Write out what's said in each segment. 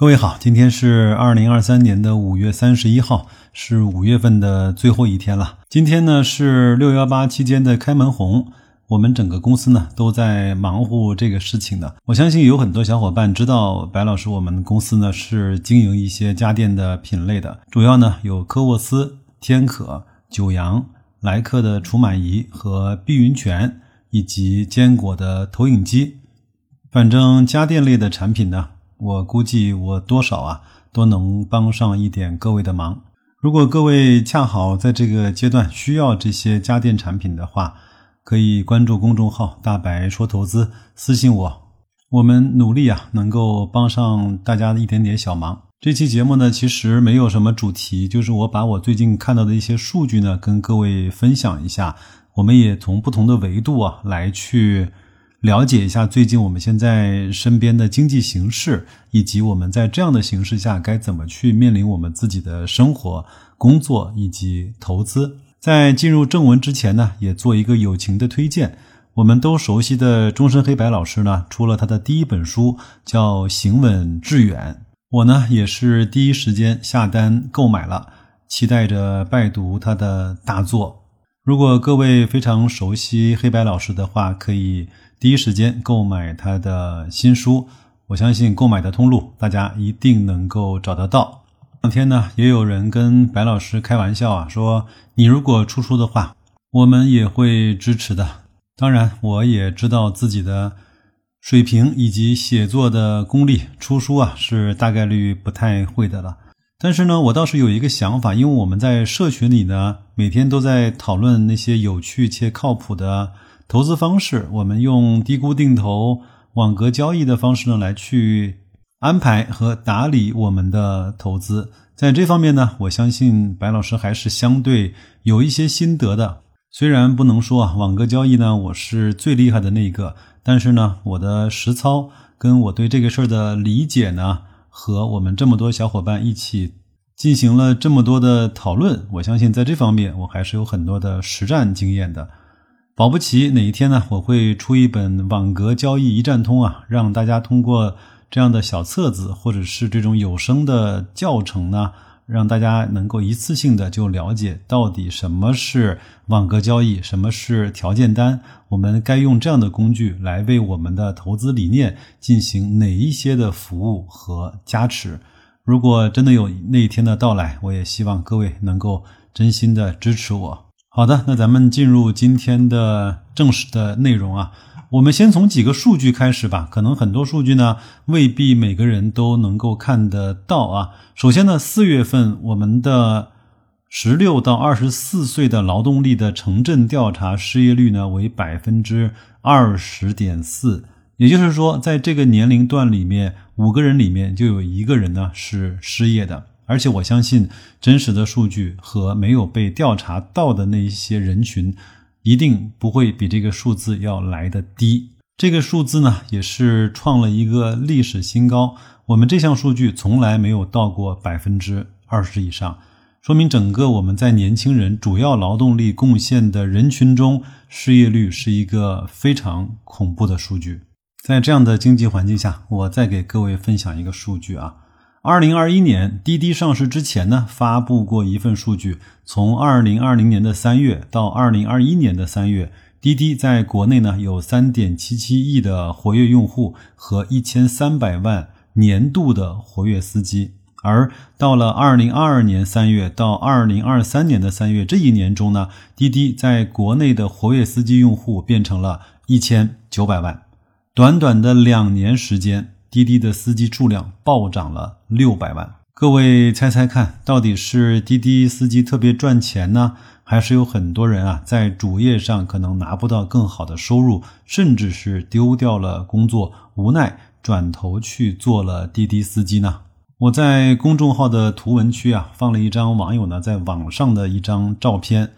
各位好，今天是二零二三年的五月三十一号，是五月份的最后一天了。今天呢是六幺八期间的开门红，我们整个公司呢都在忙活这个事情呢。我相信有很多小伙伴知道，白老师我们公司呢是经营一些家电的品类的，主要呢有科沃斯、天可、九阳、莱克的除螨仪和碧云泉，以及坚果的投影机。反正家电类的产品呢。我估计我多少啊都能帮上一点各位的忙。如果各位恰好在这个阶段需要这些家电产品的话，可以关注公众号“大白说投资”，私信我，我们努力啊能够帮上大家的一点点小忙。这期节目呢，其实没有什么主题，就是我把我最近看到的一些数据呢跟各位分享一下。我们也从不同的维度啊来去。了解一下最近我们现在身边的经济形势，以及我们在这样的形势下该怎么去面临我们自己的生活、工作以及投资。在进入正文之前呢，也做一个友情的推荐。我们都熟悉的终身黑白老师呢，出了他的第一本书，叫《行稳致远》。我呢也是第一时间下单购买了，期待着拜读他的大作。如果各位非常熟悉黑白老师的话，可以。第一时间购买他的新书，我相信购买的通路大家一定能够找得到。当天呢，也有人跟白老师开玩笑啊，说你如果出书的话，我们也会支持的。当然，我也知道自己的水平以及写作的功力，出书啊是大概率不太会的了。但是呢，我倒是有一个想法，因为我们在社群里呢，每天都在讨论那些有趣且靠谱的。投资方式，我们用低估定投、网格交易的方式呢，来去安排和打理我们的投资。在这方面呢，我相信白老师还是相对有一些心得的。虽然不能说啊，网格交易呢，我是最厉害的那一个，但是呢，我的实操跟我对这个事儿的理解呢，和我们这么多小伙伴一起进行了这么多的讨论，我相信在这方面我还是有很多的实战经验的。保不齐哪一天呢，我会出一本网格交易一站通啊，让大家通过这样的小册子或者是这种有声的教程呢，让大家能够一次性的就了解到底什么是网格交易，什么是条件单，我们该用这样的工具来为我们的投资理念进行哪一些的服务和加持。如果真的有那一天的到来，我也希望各位能够真心的支持我。好的，那咱们进入今天的正式的内容啊。我们先从几个数据开始吧。可能很多数据呢，未必每个人都能够看得到啊。首先呢，四月份我们的十六到二十四岁的劳动力的城镇调查失业率呢为百分之二十点四，也就是说，在这个年龄段里面，五个人里面就有一个人呢是失业的。而且我相信，真实的数据和没有被调查到的那一些人群，一定不会比这个数字要来的低。这个数字呢，也是创了一个历史新高。我们这项数据从来没有到过百分之二十以上，说明整个我们在年轻人主要劳动力贡献的人群中，失业率是一个非常恐怖的数据。在这样的经济环境下，我再给各位分享一个数据啊。二零二一年滴滴上市之前呢，发布过一份数据。从二零二零年的三月到二零二一年的三月，滴滴在国内呢有三点七七亿的活跃用户和一千三百万年度的活跃司机。而到了二零二二年三月到二零二三年的三月这一年中呢，滴滴在国内的活跃司机用户变成了一千九百万。短短的两年时间。滴滴的司机数量暴涨了六百万，各位猜猜看，到底是滴滴司机特别赚钱呢，还是有很多人啊在主业上可能拿不到更好的收入，甚至是丢掉了工作，无奈转头去做了滴滴司机呢？我在公众号的图文区啊放了一张网友呢在网上的一张照片，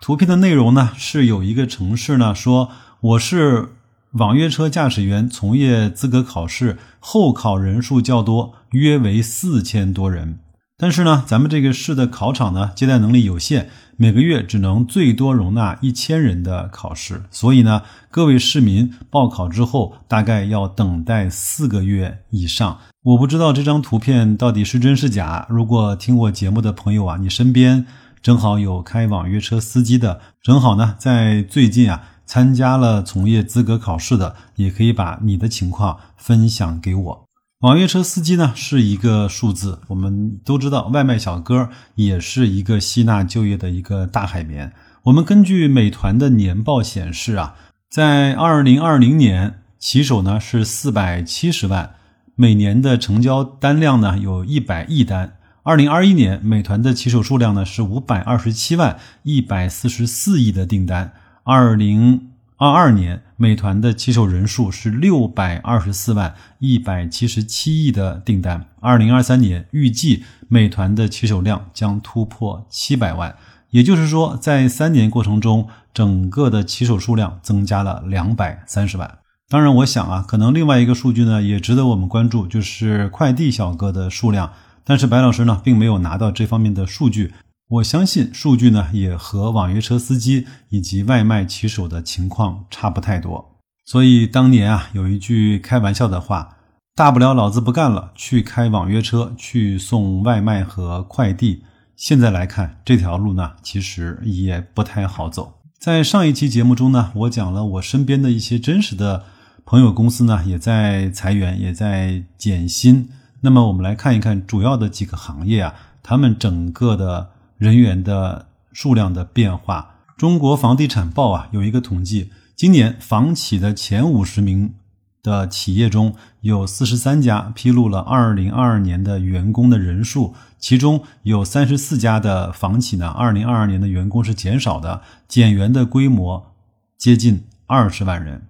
图片的内容呢是有一个城市呢说我是。网约车驾驶员从业资格考试候考人数较多，约为四千多人。但是呢，咱们这个市的考场呢，接待能力有限，每个月只能最多容纳一千人的考试，所以呢，各位市民报考之后，大概要等待四个月以上。我不知道这张图片到底是真是假。如果听我节目的朋友啊，你身边正好有开网约车司机的，正好呢，在最近啊参加了从业资格考试的，也可以把你的情况分享给我。网约车司机呢是一个数字，我们都知道，外卖小哥也是一个吸纳就业的一个大海绵。我们根据美团的年报显示啊，在二零二零年骑手呢是四百七十万，每年的成交单量呢有一百亿单。二零二一年美团的骑手数量呢是五百二十七万，一百四十四亿的订单。二零二二年，美团的骑手人数是六百二十四万一百七十七亿的订单。二零二三年，预计美团的骑手量将突破七百万，也就是说，在三年过程中，整个的骑手数量增加了两百三十万。当然，我想啊，可能另外一个数据呢，也值得我们关注，就是快递小哥的数量。但是白老师呢，并没有拿到这方面的数据。我相信数据呢也和网约车司机以及外卖骑手的情况差不太多，所以当年啊有一句开玩笑的话，大不了老子不干了，去开网约车，去送外卖和快递。现在来看这条路呢，其实也不太好走。在上一期节目中呢，我讲了我身边的一些真实的朋友公司呢也在裁员，也在减薪。那么我们来看一看主要的几个行业啊，他们整个的。人员的数量的变化。中国房地产报啊有一个统计，今年房企的前五十名的企业中有四十三家披露了二零二二年的员工的人数，其中有三十四家的房企呢，二零二二年的员工是减少的，减员的规模接近二十万人。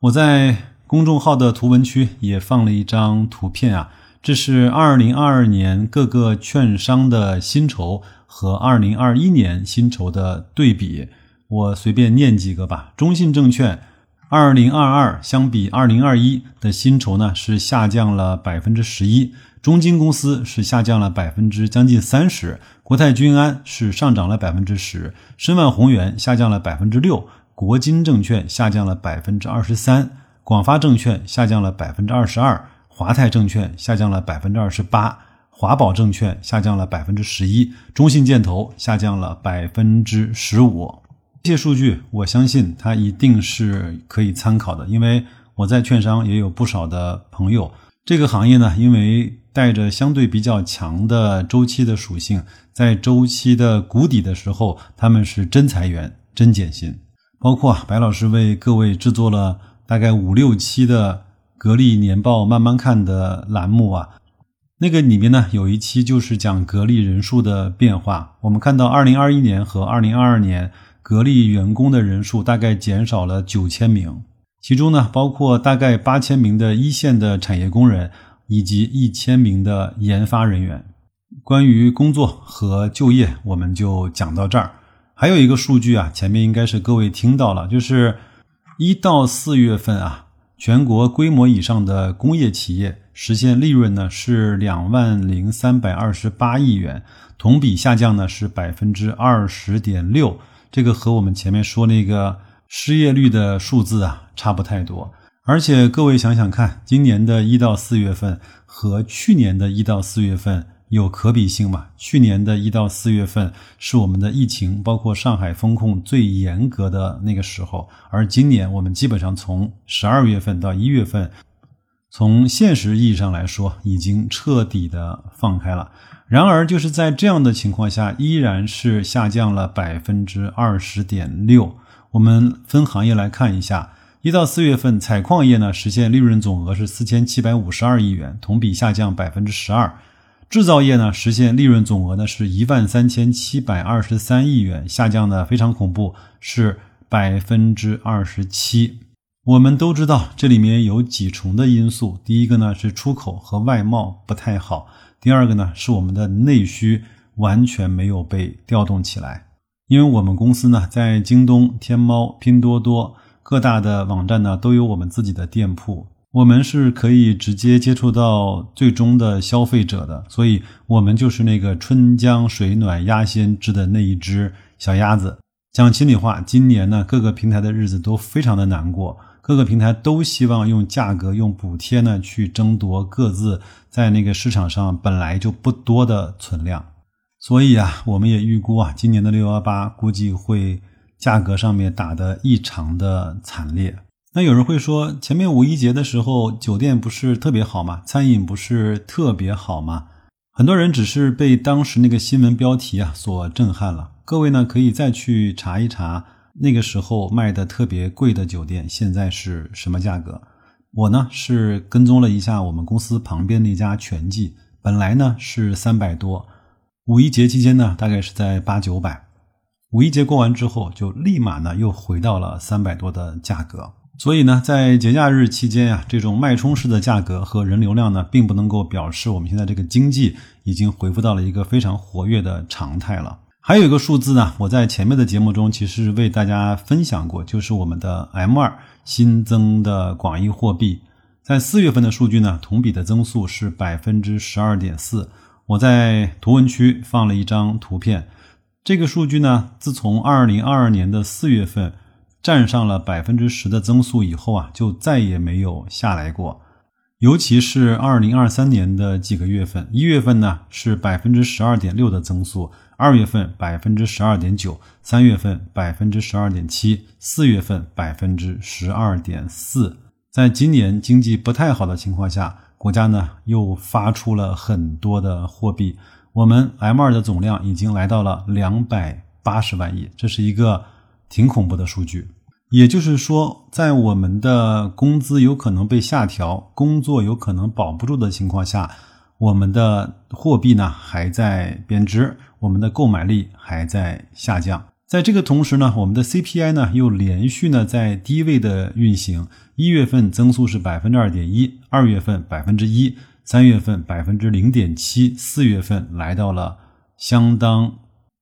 我在公众号的图文区也放了一张图片啊，这是二零二二年各个券商的薪酬。和二零二一年薪酬的对比，我随便念几个吧。中信证券二零二二相比二零二一的薪酬呢是下降了百分之十一，中金公司是下降了百分之将近三十，国泰君安是上涨了百分之十，申万宏源下降了百分之六，国金证券下降了百分之二十三，广发证券下降了百分之二十二，华泰证券下降了百分之二十八。华宝证券下降了百分之十一，中信建投下降了百分之十五。这些数据，我相信它一定是可以参考的，因为我在券商也有不少的朋友。这个行业呢，因为带着相对比较强的周期的属性，在周期的谷底的时候，他们是真裁员、真减薪。包括白老师为各位制作了大概五六期的格力年报慢慢看的栏目啊。那个里面呢，有一期就是讲格力人数的变化。我们看到，二零二一年和二零二二年，格力员工的人数大概减少了九千名，其中呢，包括大概八千名的一线的产业工人，以及一千名的研发人员。关于工作和就业，我们就讲到这儿。还有一个数据啊，前面应该是各位听到了，就是一到四月份啊，全国规模以上的工业企业。实现利润呢是两万零三百二十八亿元，同比下降呢是百分之二十点六，这个和我们前面说那个失业率的数字啊差不太多。而且各位想想看，今年的一到四月份和去年的一到四月份有可比性吗？去年的一到四月份是我们的疫情包括上海风控最严格的那个时候，而今年我们基本上从十二月份到一月份。从现实意义上来说，已经彻底的放开了。然而，就是在这样的情况下，依然是下降了百分之二十点六。我们分行业来看一下，一到四月份，采矿业呢实现利润总额是四千七百五十二亿元，同比下降百分之十二；制造业呢实现利润总额呢是一万三千七百二十三亿元，下降的非常恐怖，是百分之二十七。我们都知道，这里面有几重的因素。第一个呢是出口和外贸不太好；第二个呢是我们的内需完全没有被调动起来。因为我们公司呢在京东、天猫、拼多多各大的网站呢都有我们自己的店铺，我们是可以直接接触到最终的消费者的，所以我们就是那个春江水暖鸭先知的那一只小鸭子。讲心里话，今年呢，各个平台的日子都非常的难过，各个平台都希望用价格、用补贴呢去争夺各自在那个市场上本来就不多的存量。所以啊，我们也预估啊，今年的六幺八估计会价格上面打得异常的惨烈。那有人会说，前面五一节的时候，酒店不是特别好吗？餐饮不是特别好吗？很多人只是被当时那个新闻标题啊所震撼了。各位呢，可以再去查一查那个时候卖的特别贵的酒店现在是什么价格。我呢是跟踪了一下我们公司旁边那家全季，本来呢是三百多。五一节期间呢，大概是在八九百。五一节过完之后，就立马呢又回到了三百多的价格。所以呢，在节假日期间呀，这种脉冲式的价格和人流量呢，并不能够表示我们现在这个经济已经恢复到了一个非常活跃的常态了。还有一个数字呢，我在前面的节目中其实为大家分享过，就是我们的 M 二新增的广义货币，在四月份的数据呢，同比的增速是百分之十二点四。我在图文区放了一张图片，这个数据呢，自从二零二二年的四月份站上了百分之十的增速以后啊，就再也没有下来过。尤其是二零二三年的几个月份，一月份呢是百分之十二点六的增速，二月份百分之十二点九，三月份百分之十二点七，四月份百分之十二点四。在今年经济不太好的情况下。国家呢又发出了很多的货币，我们 M 二的总量已经来到了两百八十万亿，这是一个挺恐怖的数据。也就是说，在我们的工资有可能被下调、工作有可能保不住的情况下，我们的货币呢还在贬值，我们的购买力还在下降。在这个同时呢，我们的 CPI 呢又连续呢在低位的运行，一月份增速是百分之二点一，二月份百分之一，三月份百分之零点七，四月份来到了相当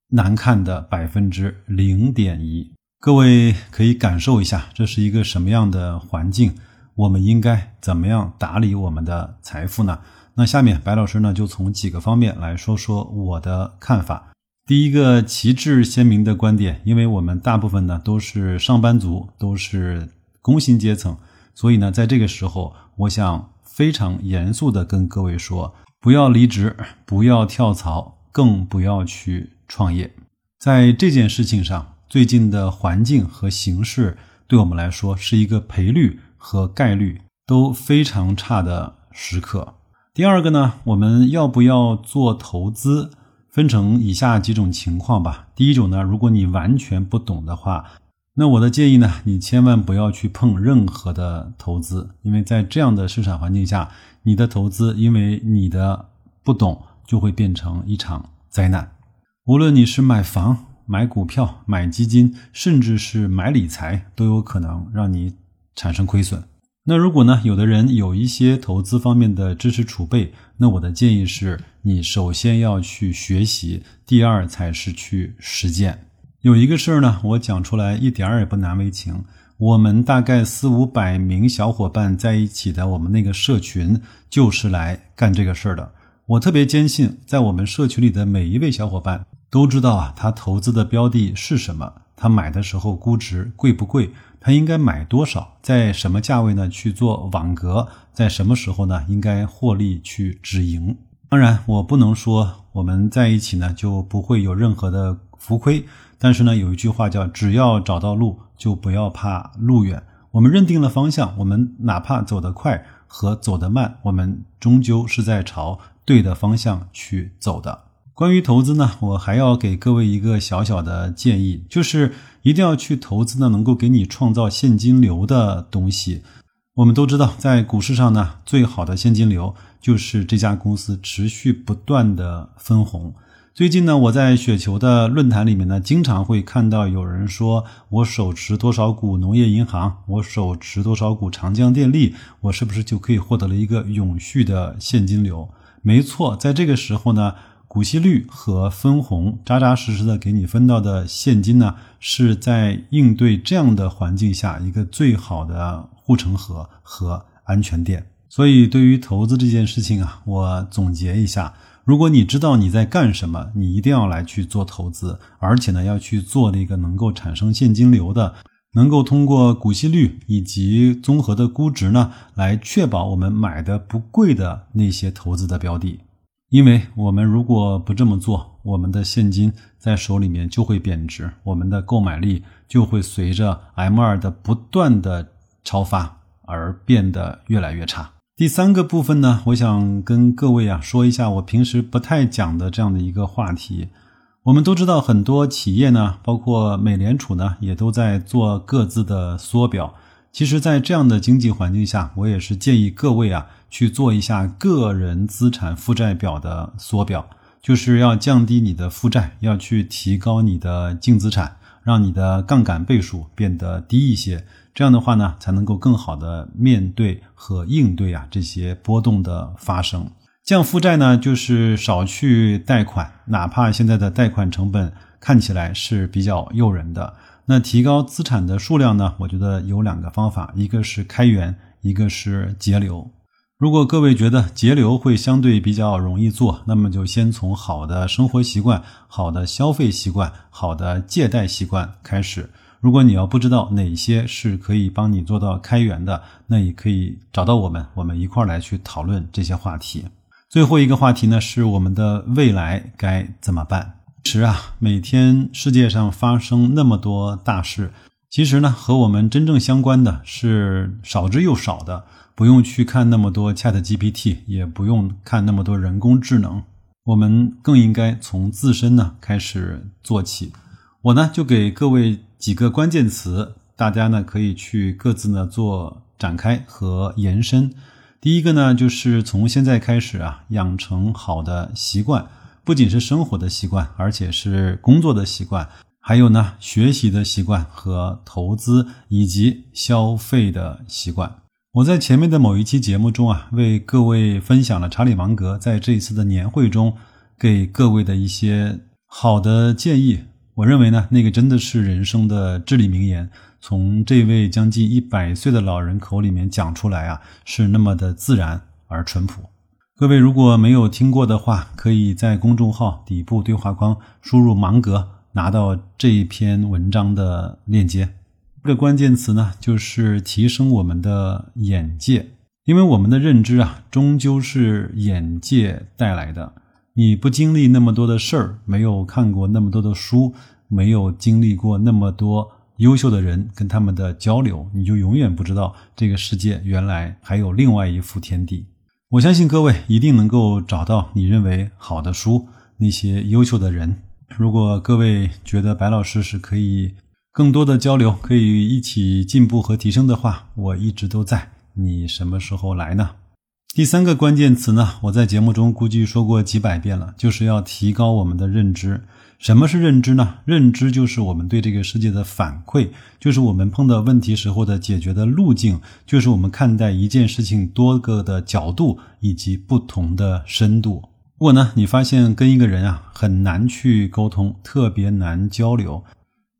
难看的百分之零点一。各位可以感受一下，这是一个什么样的环境？我们应该怎么样打理我们的财富呢？那下面白老师呢就从几个方面来说说我的看法。第一个旗帜鲜明的观点，因为我们大部分呢都是上班族，都是工薪阶层，所以呢，在这个时候，我想非常严肃的跟各位说，不要离职，不要跳槽，更不要去创业。在这件事情上，最近的环境和形势对我们来说是一个赔率和概率都非常差的时刻。第二个呢，我们要不要做投资？分成以下几种情况吧。第一种呢，如果你完全不懂的话，那我的建议呢，你千万不要去碰任何的投资，因为在这样的市场环境下，你的投资因为你的不懂，就会变成一场灾难。无论你是买房、买股票、买基金，甚至是买理财，都有可能让你产生亏损。那如果呢，有的人有一些投资方面的知识储备，那我的建议是，你首先要去学习，第二才是去实践。有一个事儿呢，我讲出来一点儿也不难为情。我们大概四五百名小伙伴在一起的，我们那个社群就是来干这个事儿的。我特别坚信，在我们社群里的每一位小伙伴都知道啊，他投资的标的是什么，他买的时候估值贵不贵。他应该买多少，在什么价位呢？去做网格，在什么时候呢？应该获利去止盈。当然，我不能说我们在一起呢就不会有任何的浮亏。但是呢，有一句话叫“只要找到路，就不要怕路远”。我们认定了方向，我们哪怕走得快和走得慢，我们终究是在朝对的方向去走的。关于投资呢，我还要给各位一个小小的建议，就是一定要去投资呢，能够给你创造现金流的东西。我们都知道，在股市上呢，最好的现金流就是这家公司持续不断的分红。最近呢，我在雪球的论坛里面呢，经常会看到有人说我手持多少股农业银行，我手持多少股长江电力，我是不是就可以获得了一个永续的现金流？没错，在这个时候呢。股息率和分红扎扎实实的给你分到的现金呢，是在应对这样的环境下一个最好的护城河和安全垫。所以，对于投资这件事情啊，我总结一下：如果你知道你在干什么，你一定要来去做投资，而且呢，要去做那个能够产生现金流的。能够通过股息率以及综合的估值呢，来确保我们买的不贵的那些投资的标的。因为我们如果不这么做，我们的现金在手里面就会贬值，我们的购买力就会随着 M 二的不断的超发而变得越来越差。第三个部分呢，我想跟各位啊说一下我平时不太讲的这样的一个话题。我们都知道，很多企业呢，包括美联储呢，也都在做各自的缩表。其实，在这样的经济环境下，我也是建议各位啊，去做一下个人资产负债表的缩表，就是要降低你的负债，要去提高你的净资产，让你的杠杆倍数变得低一些。这样的话呢，才能够更好的面对和应对啊这些波动的发生。降负债呢，就是少去贷款，哪怕现在的贷款成本看起来是比较诱人的。那提高资产的数量呢，我觉得有两个方法，一个是开源，一个是节流。如果各位觉得节流会相对比较容易做，那么就先从好的生活习惯、好的消费习惯、好的借贷习惯开始。如果你要不知道哪些是可以帮你做到开源的，那也可以找到我们，我们一块来去讨论这些话题。最后一个话题呢，是我们的未来该怎么办？其实啊，每天世界上发生那么多大事，其实呢，和我们真正相关的是少之又少的。不用去看那么多 Chat GPT，也不用看那么多人工智能，我们更应该从自身呢开始做起。我呢就给各位几个关键词，大家呢可以去各自呢做展开和延伸。第一个呢，就是从现在开始啊，养成好的习惯，不仅是生活的习惯，而且是工作的习惯，还有呢，学习的习惯和投资以及消费的习惯。我在前面的某一期节目中啊，为各位分享了查理芒格在这一次的年会中给各位的一些好的建议。我认为呢，那个真的是人生的至理名言。从这位将近一百岁的老人口里面讲出来啊，是那么的自然而淳朴。各位如果没有听过的话，可以在公众号底部对话框输入“芒格”，拿到这一篇文章的链接。这个关键词呢，就是提升我们的眼界，因为我们的认知啊，终究是眼界带来的。你不经历那么多的事儿，没有看过那么多的书，没有经历过那么多。优秀的人跟他们的交流，你就永远不知道这个世界原来还有另外一幅天地。我相信各位一定能够找到你认为好的书，那些优秀的人。如果各位觉得白老师是可以更多的交流，可以一起进步和提升的话，我一直都在。你什么时候来呢？第三个关键词呢？我在节目中估计说过几百遍了，就是要提高我们的认知。什么是认知呢？认知就是我们对这个世界的反馈，就是我们碰到问题时候的解决的路径，就是我们看待一件事情多个的角度以及不同的深度。如果呢，你发现跟一个人啊很难去沟通，特别难交流，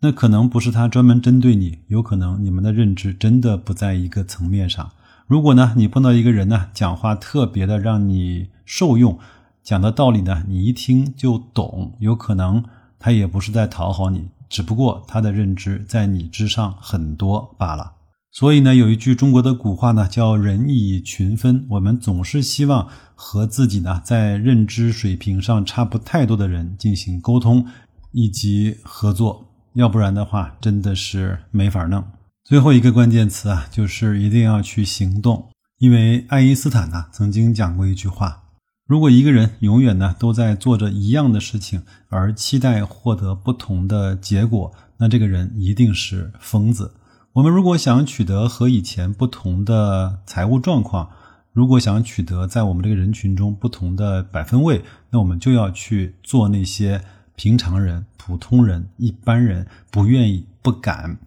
那可能不是他专门针对你，有可能你们的认知真的不在一个层面上。如果呢，你碰到一个人呢，讲话特别的让你受用。讲的道理呢，你一听就懂，有可能他也不是在讨好你，只不过他的认知在你之上很多罢了。所以呢，有一句中国的古话呢，叫“人以群分”。我们总是希望和自己呢在认知水平上差不太多的人进行沟通以及合作，要不然的话真的是没法弄。最后一个关键词啊，就是一定要去行动，因为爱因斯坦呢曾经讲过一句话。如果一个人永远呢都在做着一样的事情，而期待获得不同的结果，那这个人一定是疯子。我们如果想取得和以前不同的财务状况，如果想取得在我们这个人群中不同的百分位，那我们就要去做那些平常人、普通人、一般人不愿意、不敢，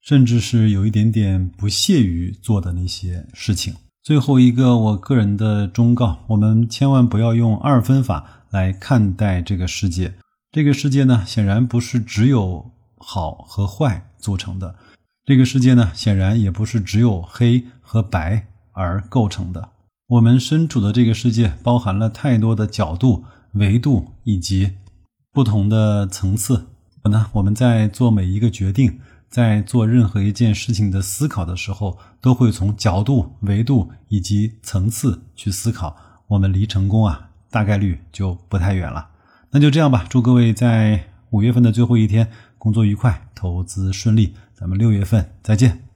甚至是有一点点不屑于做的那些事情。最后一个，我个人的忠告：我们千万不要用二分法来看待这个世界。这个世界呢，显然不是只有好和坏组成的；这个世界呢，显然也不是只有黑和白而构成的。我们身处的这个世界包含了太多的角度、维度以及不同的层次。我呢，我们在做每一个决定，在做任何一件事情的思考的时候，都会从角度、维度以及层次去思考。我们离成功啊，大概率就不太远了。那就这样吧，祝各位在五月份的最后一天工作愉快，投资顺利。咱们六月份再见。